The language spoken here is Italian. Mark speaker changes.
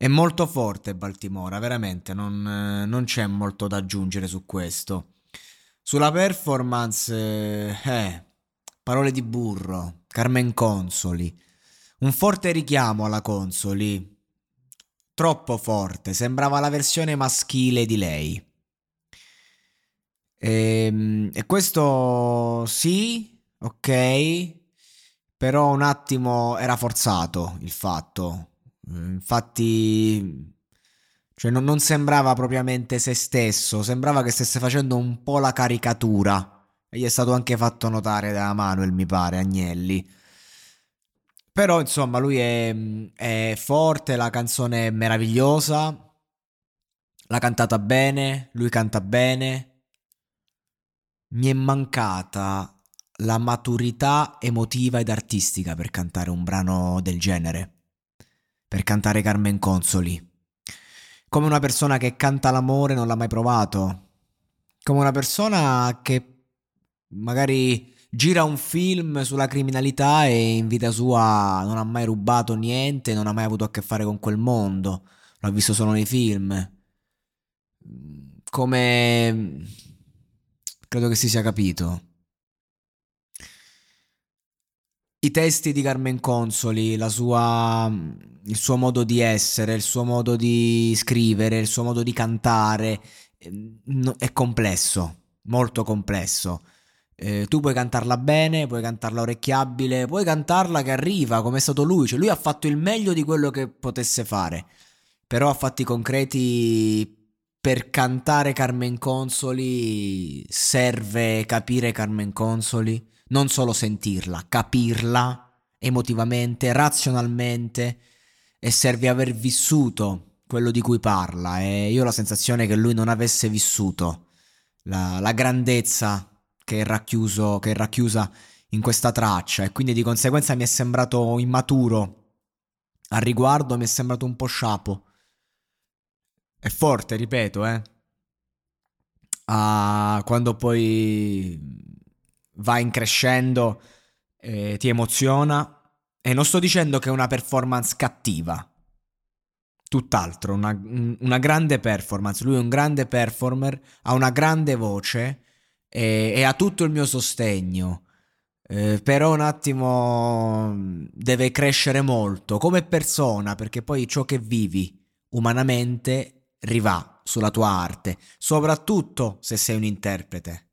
Speaker 1: È molto forte Baltimora, veramente, non, non c'è molto da aggiungere su questo. Sulla performance, eh, eh, parole di burro, Carmen Consoli, un forte richiamo alla Consoli, troppo forte, sembrava la versione maschile di lei. Ehm, E, questo sì, ok, però un attimo era forzato il fatto. Eh, Infatti, cioè non, non sembrava propriamente se stesso, sembrava che stesse facendo un po' la caricatura. E gli è stato anche fatto notare da Manuel, mi pare, Agnelli. Però, insomma, lui è, è forte, la canzone è meravigliosa. L'ha cantata bene, lui canta bene. Mi è mancata la maturità emotiva ed artistica per cantare un brano del genere per cantare Carmen Consoli. Come una persona che canta l'amore non l'ha mai provato. Come una persona che magari gira un film sulla criminalità e in vita sua non ha mai rubato niente, non ha mai avuto a che fare con quel mondo. L'ha visto solo nei film. Come... Credo che si sia capito. I testi di Carmen Consoli, sua, il suo modo di essere, il suo modo di scrivere, il suo modo di cantare, eh, no- è complesso, molto complesso. Eh, tu puoi cantarla bene, puoi cantarla orecchiabile, puoi cantarla che arriva, come è stato lui, cioè lui ha fatto il meglio di quello che potesse fare, però a fatti concreti per cantare Carmen Consoli serve capire Carmen Consoli, non solo sentirla, capirla emotivamente, razionalmente e serve aver vissuto quello di cui parla e io ho la sensazione che lui non avesse vissuto la, la grandezza che è, racchiuso, che è racchiusa in questa traccia e quindi di conseguenza mi è sembrato immaturo al riguardo, mi è sembrato un po' sciapo. È forte, ripeto, eh. Ah, quando poi va in crescendo eh, ti emoziona e non sto dicendo che è una performance cattiva. Tutt'altro, una, una grande performance. Lui è un grande performer, ha una grande voce e, e ha tutto il mio sostegno. Eh, però un attimo deve crescere molto come persona, perché poi ciò che vivi umanamente rivà sulla tua arte, soprattutto se sei un interprete.